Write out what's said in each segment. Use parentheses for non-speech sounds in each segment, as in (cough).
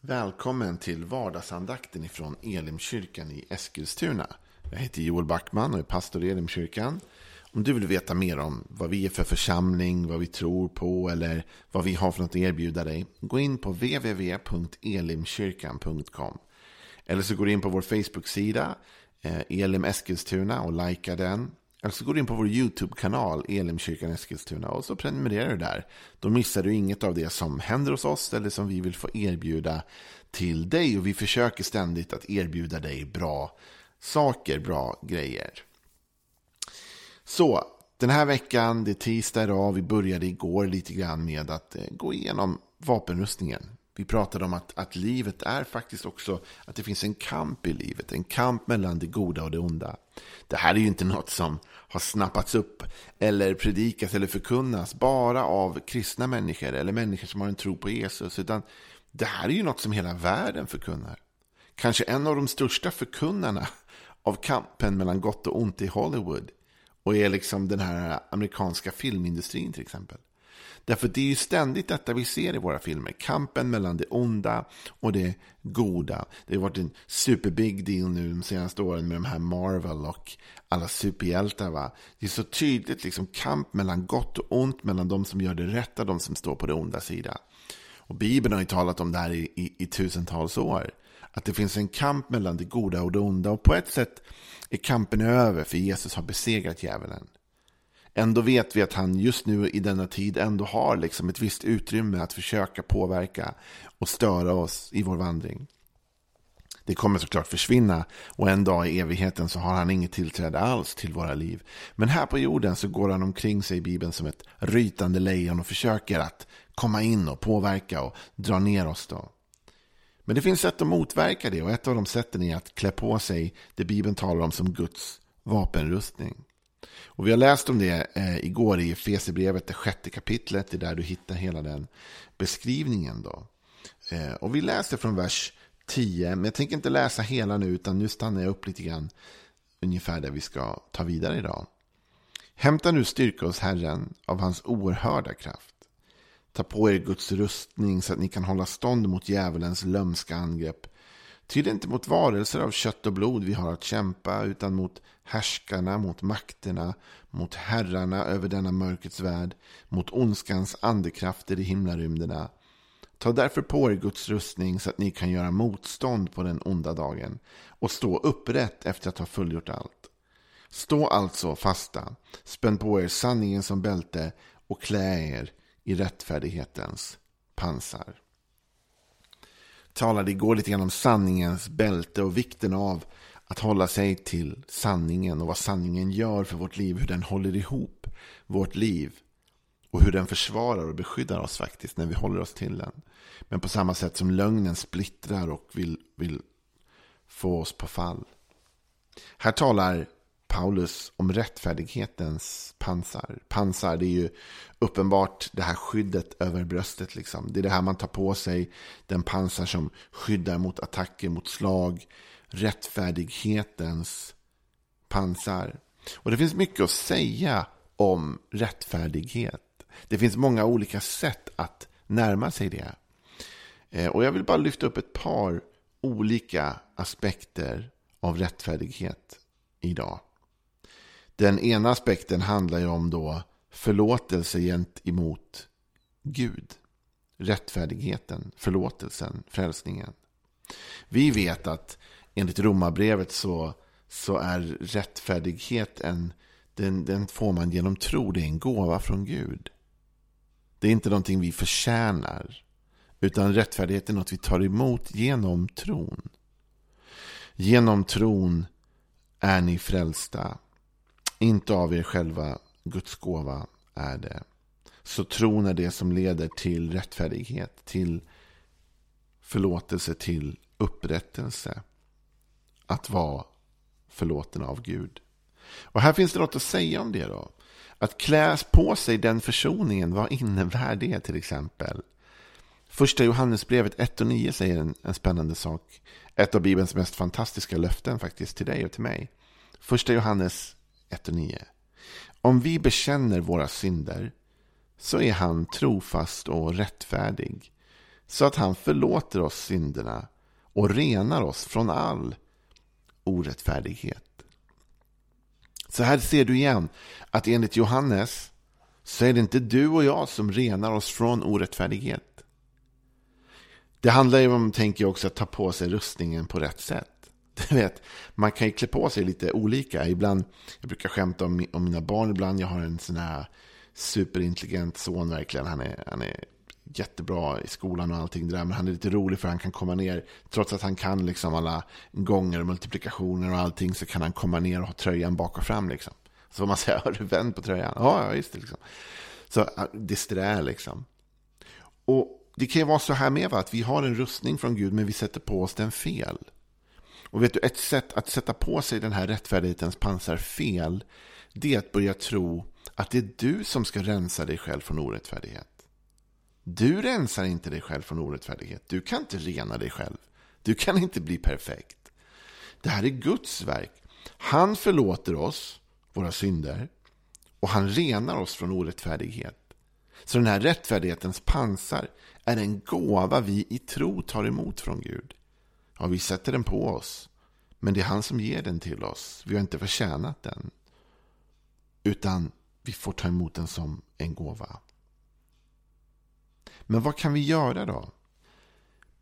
Välkommen till vardagsandakten ifrån Elimkyrkan i Eskilstuna. Jag heter Joel Backman och är pastor i Elimkyrkan. Om du vill veta mer om vad vi är för församling, vad vi tror på eller vad vi har för något att erbjuda dig, gå in på www.elimkyrkan.com. Eller så går du in på vår Facebook-sida, eh, Elim Eskilstuna, och likar den. Eller så går du in på vår YouTube-kanal, Elimkyrkan Eskilstuna, och så prenumererar du där. Då missar du inget av det som händer hos oss eller som vi vill få erbjuda till dig. Och vi försöker ständigt att erbjuda dig bra saker, bra grejer. Så, den här veckan, det är tisdag idag, vi började igår lite grann med att eh, gå igenom vapenrustningen. Vi pratade om att, att livet är faktiskt också att det finns en kamp i livet. En kamp mellan det goda och det onda. Det här är ju inte något som har snappats upp eller predikas eller förkunnas bara av kristna människor eller människor som har en tro på Jesus. Utan det här är ju något som hela världen förkunnar. Kanske en av de största förkunnarna av kampen mellan gott och ont i Hollywood. Och är liksom den här amerikanska filmindustrin till exempel. Därför det är ju ständigt detta vi ser i våra filmer. Kampen mellan det onda och det goda. Det har varit en superbig deal nu de senaste åren med de här Marvel och alla superhjältar. Va? Det är så tydligt liksom kamp mellan gott och ont, mellan de som gör det rätta och de som står på det onda sida. Och Bibeln har ju talat om det här i, i, i tusentals år. Att det finns en kamp mellan det goda och det onda. Och på ett sätt är kampen över för Jesus har besegrat djävulen. Ändå vet vi att han just nu i denna tid ändå har liksom ett visst utrymme att försöka påverka och störa oss i vår vandring. Det kommer såklart försvinna och en dag i evigheten så har han inget tillträde alls till våra liv. Men här på jorden så går han omkring sig i Bibeln som ett rytande lejon och försöker att komma in och påverka och dra ner oss då. Men det finns sätt att motverka det och ett av de sätten är att klä på sig det Bibeln talar om som Guds vapenrustning. Och vi har läst om det eh, igår i Fesebrevet, det sjätte kapitlet. Det är där du hittar hela den beskrivningen. Då. Eh, och vi läser från vers 10, men jag tänker inte läsa hela nu, utan nu stannar jag upp lite grann. Ungefär där vi ska ta vidare idag. Hämta nu styrka hos Herren av hans oerhörda kraft. Ta på er Guds rustning så att ni kan hålla stånd mot djävulens lömska angrepp. Ty det är inte mot varelser av kött och blod vi har att kämpa, utan mot härskarna, mot makterna, mot herrarna över denna mörkrets värld, mot ondskans andekrafter i himlarymderna. Ta därför på er Guds rustning så att ni kan göra motstånd på den onda dagen och stå upprätt efter att ha fullgjort allt. Stå alltså fasta, spänn på er sanningen som bälte och klä er i rättfärdighetens pansar talade igår lite grann om sanningens bälte och vikten av att hålla sig till sanningen och vad sanningen gör för vårt liv, hur den håller ihop vårt liv och hur den försvarar och beskyddar oss faktiskt när vi håller oss till den. Men på samma sätt som lögnen splittrar och vill, vill få oss på fall. Här talar Paulus om rättfärdighetens pansar. Pansar, det är ju uppenbart det här skyddet över bröstet. Liksom. Det är det här man tar på sig. Den pansar som skyddar mot attacker, mot slag. Rättfärdighetens pansar. Och det finns mycket att säga om rättfärdighet. Det finns många olika sätt att närma sig det. Eh, och jag vill bara lyfta upp ett par olika aspekter av rättfärdighet idag. Den ena aspekten handlar ju om då förlåtelse gentemot Gud. Rättfärdigheten, förlåtelsen, frälsningen. Vi vet att enligt romabrevet så, så är rättfärdighet en, den, den får man genom tro. Det är en gåva från Gud. Det är inte någonting vi förtjänar. Utan rättfärdighet är något vi tar emot genom tron. Genom tron är ni frälsta. Inte av er själva, Guds gåva är det. Så tron är det som leder till rättfärdighet, till förlåtelse, till upprättelse. Att vara förlåten av Gud. Och här finns det något att säga om det då. Att kläs på sig den försoningen, vad innebär det till exempel? Första Johannesbrevet 1 och 9 säger en, en spännande sak. Ett av Bibelns mest fantastiska löften faktiskt till dig och till mig. Första Johannes 1 och 9. Om vi bekänner våra synder så är han trofast och rättfärdig så att han förlåter oss synderna och renar oss från all orättfärdighet. Så här ser du igen att enligt Johannes så är det inte du och jag som renar oss från orättfärdighet. Det handlar ju om, tänker jag också, att ta på sig rustningen på rätt sätt. (laughs) Du vet, man kan ju klä på sig lite olika. Ibland, jag brukar skämta om, om mina barn ibland. Jag har en sån här superintelligent son verkligen. Han är, han är jättebra i skolan och allting där. Men han är lite rolig för han kan komma ner. Trots att han kan liksom alla gånger och multiplikationer och allting så kan han komma ner och ha tröjan bak och fram. Liksom. Så får man säga, (laughs) har du vänt på tröjan? Ja, ja just det. Liksom. Så det är liksom. Och det kan ju vara så här med va? att vi har en rustning från Gud men vi sätter på oss den fel. Och vet du, ett sätt att sätta på sig den här rättfärdighetens pansar fel, det är att börja tro att det är du som ska rensa dig själv från orättfärdighet. Du rensar inte dig själv från orättfärdighet. Du kan inte rena dig själv. Du kan inte bli perfekt. Det här är Guds verk. Han förlåter oss våra synder och han renar oss från orättfärdighet. Så den här rättfärdighetens pansar är en gåva vi i tro tar emot från Gud. Ja, vi sätter den på oss. Men det är han som ger den till oss. Vi har inte förtjänat den. Utan vi får ta emot den som en gåva. Men vad kan vi göra då?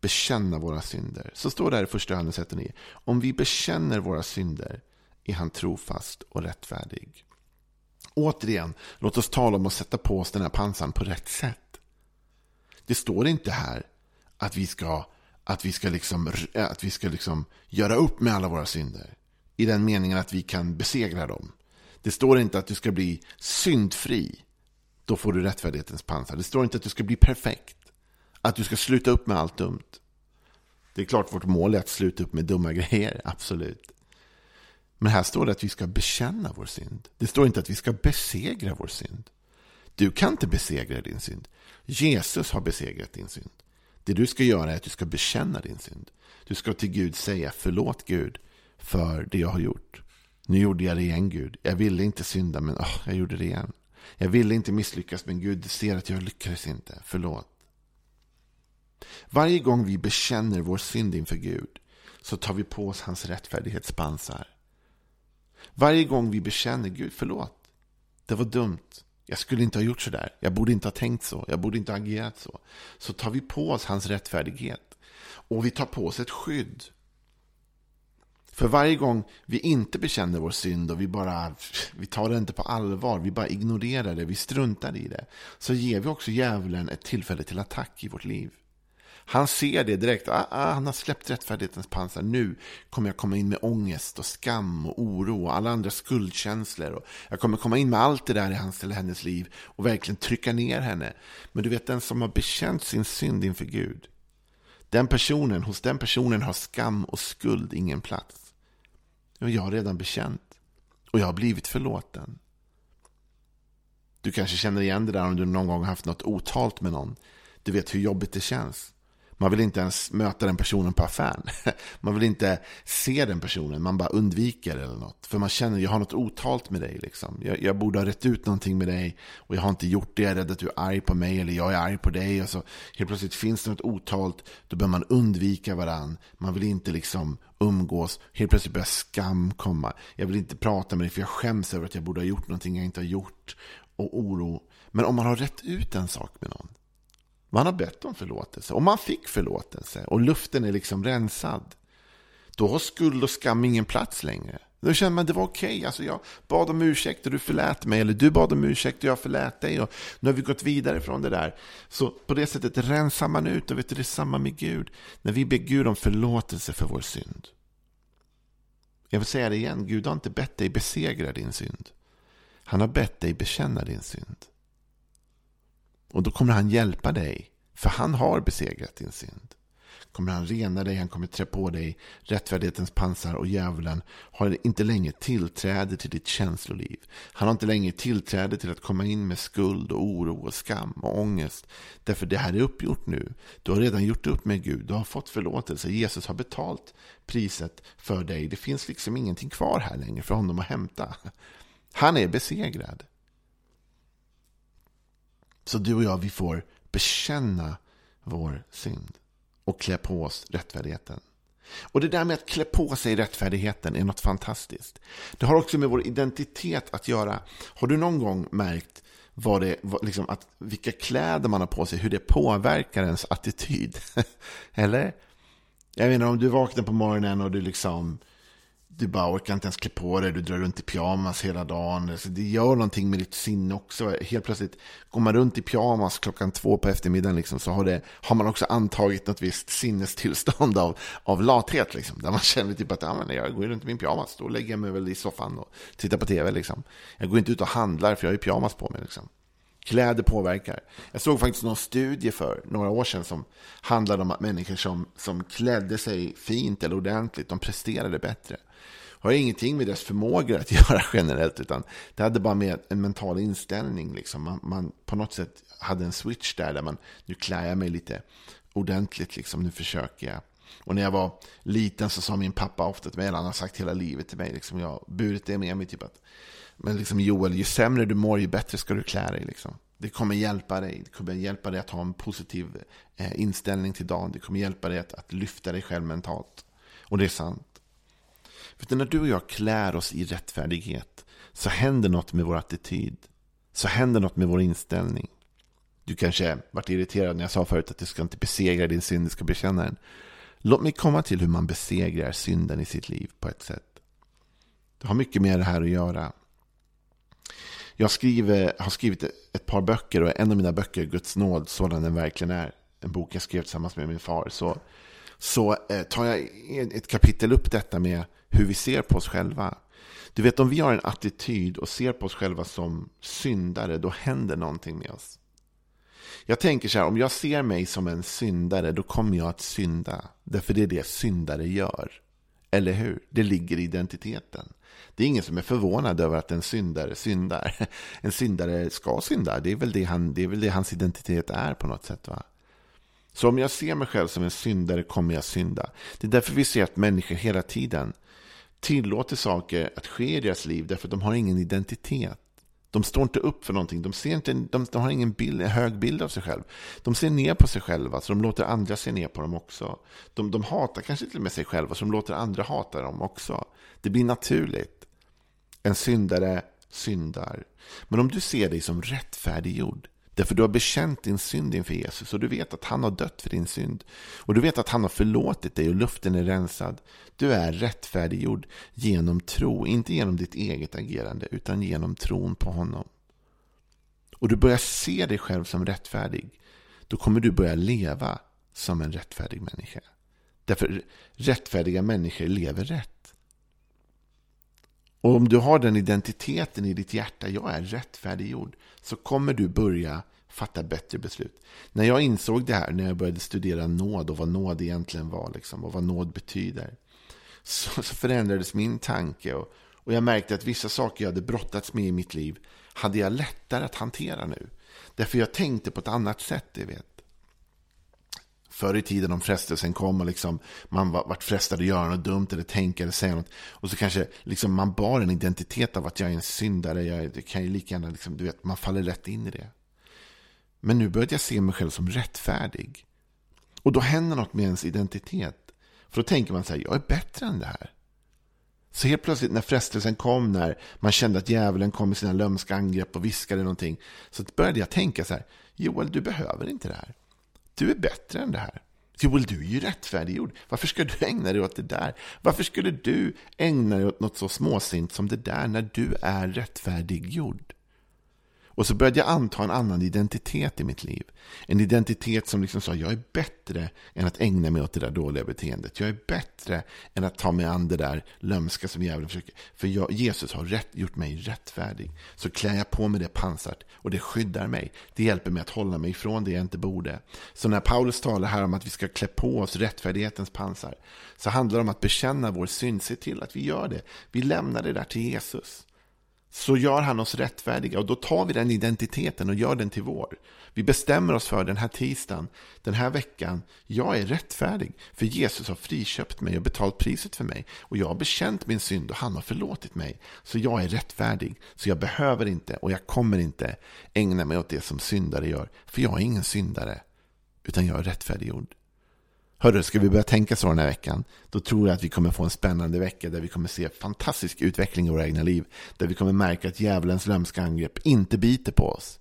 Bekänna våra synder. Så står det här i första Johannes 1 Om vi bekänner våra synder är han trofast och rättfärdig. Återigen, låt oss tala om att sätta på oss den här pansan på rätt sätt. Det står inte här att vi ska, att vi ska, liksom, eh, att vi ska liksom göra upp med alla våra synder. I den meningen att vi kan besegra dem. Det står inte att du ska bli syndfri. Då får du rättfärdighetens pansar. Det står inte att du ska bli perfekt. Att du ska sluta upp med allt dumt. Det är klart vårt mål är att sluta upp med dumma grejer, (laughs) absolut. Men här står det att vi ska bekänna vår synd. Det står inte att vi ska besegra vår synd. Du kan inte besegra din synd. Jesus har besegrat din synd. Det du ska göra är att du ska bekänna din synd. Du ska till Gud säga förlåt Gud för det jag har gjort. Nu gjorde jag det igen Gud. Jag ville inte synda men oh, jag gjorde det igen. Jag ville inte misslyckas men Gud ser att jag lyckades inte. Förlåt. Varje gång vi bekänner vår synd inför Gud så tar vi på oss hans rättfärdighetspansar. Varje gång vi bekänner Gud, förlåt. Det var dumt. Jag skulle inte ha gjort så där. Jag borde inte ha tänkt så. Jag borde inte ha agerat så. Så tar vi på oss hans rättfärdighet. Och vi tar på oss ett skydd. För varje gång vi inte bekänner vår synd och vi bara vi tar det inte på allvar, vi bara ignorerar det, vi struntar i det, så ger vi också djävulen ett tillfälle till attack i vårt liv. Han ser det direkt. Ah, ah, han har släppt rättfärdighetens pansar. Nu kommer jag komma in med ångest och skam och oro och alla andra skuldkänslor. Och jag kommer komma in med allt det där i hans eller hennes liv och verkligen trycka ner henne. Men du vet, den som har bekänt sin synd inför Gud, den personen, hos den personen har skam och skuld ingen plats. Jag har redan bekänt och jag har blivit förlåten. Du kanske känner igen det där om du någon gång haft något otalt med någon. Du vet hur jobbigt det känns. Man vill inte ens möta den personen på affären. (laughs) Man vill inte se den personen, man bara undviker eller något. För man känner, jag har något otalt med dig. Liksom. Jag, jag, borde ha rätt ut någonting med dig och jag har inte gjort det. Jag är rädd att du är arg på mig eller jag är arg på dig. Och så helt plötsligt finns det något otalt, då bör man undvika varandra. Man vill inte liksom umgås. Helt plötsligt börjar skam komma. Jag vill inte prata med dig för jag skäms över att jag borde ha gjort någonting jag inte har gjort. Och oro. Men om man har rätt ut en sak med någon man har bett om förlåtelse och man fick förlåtelse och luften är liksom rensad. Då har skuld och skam ingen plats längre. Då känner man att det var okej. Okay. Alltså jag bad om ursäkt och du förlät mig. Eller du bad om ursäkt och jag förlät dig. Och nu har vi gått vidare från det där. Så på det sättet rensar man ut. Och vet du, det är samma med Gud. När vi ber Gud om förlåtelse för vår synd. Jag vill säga det igen. Gud har inte bett dig besegra din synd. Han har bett dig bekänna din synd. Och då kommer han hjälpa dig. För han har besegrat din synd. Kommer han rena dig, han kommer trä på dig rättfärdighetens pansar och djävulen har inte längre tillträde till ditt känsloliv. Han har inte längre tillträde till att komma in med skuld och oro och skam och ångest. Därför det här är uppgjort nu. Du har redan gjort upp med Gud, du har fått förlåtelse. Jesus har betalt priset för dig. Det finns liksom ingenting kvar här längre för honom att hämta. Han är besegrad. Så du och jag, vi får bekänna vår synd och klä på oss rättfärdigheten. Och det där med att klä på sig rättfärdigheten är något fantastiskt. Det har också med vår identitet att göra. Har du någon gång märkt vad det, liksom att, vilka kläder man har på sig, hur det påverkar ens attityd? (laughs) Eller? Jag menar om du vaknar på morgonen och du liksom du bara orkar inte ens klä på dig, du drar runt i pyjamas hela dagen. Så det gör någonting med ditt sinne också. Helt plötsligt går man runt i pyjamas klockan två på eftermiddagen liksom, så har, det, har man också antagit något visst sinnestillstånd av, av lathet. Liksom, där man känner typ att ja, men jag går runt i min pyjamas, då lägger jag mig väl i soffan och tittar på tv. Liksom. Jag går inte ut och handlar för jag har ju pyjamas på mig. Liksom. Kläder påverkar. Jag såg faktiskt någon studie för några år sedan som handlade om att människor som, som klädde sig fint eller ordentligt, de presterade bättre har ingenting med deras förmågor att (laughs) göra generellt, utan det hade bara med en mental inställning. Liksom. Man, man på något sätt hade en switch där, där man, nu klär jag mig lite ordentligt, liksom. nu försöker jag. Och när jag var liten så sa min pappa ofta till mig, eller han har sagt hela livet till mig, liksom, jag burit det med mig, typ att men liksom Joel, ju sämre du mår, ju bättre ska du klä dig. Liksom. Det kommer hjälpa dig. Det kommer hjälpa dig att ha en positiv eh, inställning till dagen. Det kommer hjälpa dig att, att lyfta dig själv mentalt. Och det är sant. För när du och jag klär oss i rättfärdighet så händer något med vår attityd. Så händer något med vår inställning. Du kanske varit irriterad när jag sa förut att du ska inte besegra din synd, du ska bekänna den. Låt mig komma till hur man besegrar synden i sitt liv på ett sätt. Det har mycket med det här att göra. Jag skriver, har skrivit ett par böcker och en av mina böcker, Guds nåd, sådan den verkligen är. En bok jag skrev tillsammans med min far. Så, så eh, tar jag ett kapitel upp detta med hur vi ser på oss själva. Du vet, om vi har en attityd och ser på oss själva som syndare, då händer någonting med oss. Jag tänker så här, om jag ser mig som en syndare, då kommer jag att synda. Därför det är det syndare gör. Eller hur? Det ligger i identiteten. Det är ingen som är förvånad över att en syndare syndar. (laughs) En syndare ska synda. Det är väl det, han, det, är väl det hans identitet är på något sätt. va? Så om jag ser mig själv som en syndare kommer jag synda. Det är därför vi ser att människor hela tiden tillåter saker att ske i deras liv därför att de har ingen identitet. De står inte upp för någonting. De, ser inte, de, de har ingen bild, hög bild av sig själva. De ser ner på sig själva, så de låter andra se ner på dem också. De, de hatar kanske till och med sig själva, så de låter andra hata dem också. Det blir naturligt. En syndare syndar. Men om du ser dig som rättfärdiggjord, Därför du har bekänt din synd inför Jesus och du vet att han har dött för din synd. Och du vet att han har förlåtit dig och luften är rensad. Du är rättfärdiggjord genom tro, inte genom ditt eget agerande utan genom tron på honom. Och du börjar se dig själv som rättfärdig. Då kommer du börja leva som en rättfärdig människa. Därför rättfärdiga människor lever rätt. Och om du har den identiteten i ditt hjärta, jag är rättfärdiggjord, så kommer du börja fatta bättre beslut. När jag insåg det här, när jag började studera nåd och vad nåd egentligen var, liksom, och vad nåd betyder, så, så förändrades min tanke. Och, och jag märkte att vissa saker jag hade brottats med i mitt liv hade jag lättare att hantera nu. Därför jag tänkte på ett annat sätt, det vet förr i tiden om frestelsen kom och liksom man var, vart frestad att göra något dumt eller tänka eller säga något. Och så kanske liksom man bar en identitet av att jag är en syndare. Jag, det kan ju lika gärna, liksom, du vet, man faller rätt in i det. Men nu började jag se mig själv som rättfärdig. Och då händer något med ens identitet. För då tänker man så här, jag är bättre än det här. Så helt plötsligt när frestelsen kom, när man kände att djävulen kom med sina lömska angrepp och viskade någonting. Så började jag tänka så här, Joel, du behöver inte det här. Du är bättre än det här. Joel, du är ju rättfärdiggjord. Varför ska du ägna dig åt det där? Varför skulle du ägna dig åt något så småsint som det där när du är rättfärdiggjord? Och så började jag anta en annan identitet i mitt liv. En identitet som liksom sa, jag är bättre än att ägna mig åt det där dåliga beteendet. Jag är bättre än att ta mig an det där lömska som djävulen försöker. För jag, Jesus har rätt, gjort mig rättfärdig. Så klär jag på mig det pansart och det skyddar mig. Det hjälper mig att hålla mig ifrån det jag inte borde. Så när Paulus talar här om att vi ska klä på oss rättfärdighetens pansar så handlar det om att bekänna vår synd, se till att vi gör det. Vi lämnar det där till Jesus så gör han oss rättfärdiga och då tar vi den identiteten och gör den till vår. Vi bestämmer oss för den här tisdagen, den här veckan, jag är rättfärdig för Jesus har friköpt mig och betalt priset för mig och jag har bekänt min synd och han har förlåtit mig. Så jag är rättfärdig, så jag behöver inte och jag kommer inte ägna mig åt det som syndare gör, för jag är ingen syndare. utan jag är rättfärdiggjord. Hörru, ska vi börja tänka så den här veckan? Då tror jag att vi kommer få en spännande vecka där vi kommer se fantastisk utveckling i våra egna liv. Där vi kommer märka att djävulens lömska angrepp inte biter på oss.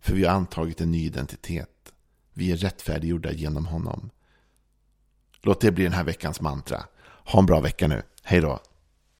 För vi har antagit en ny identitet. Vi är rättfärdiggjorda genom honom. Låt det bli den här veckans mantra. Ha en bra vecka nu. Hej då!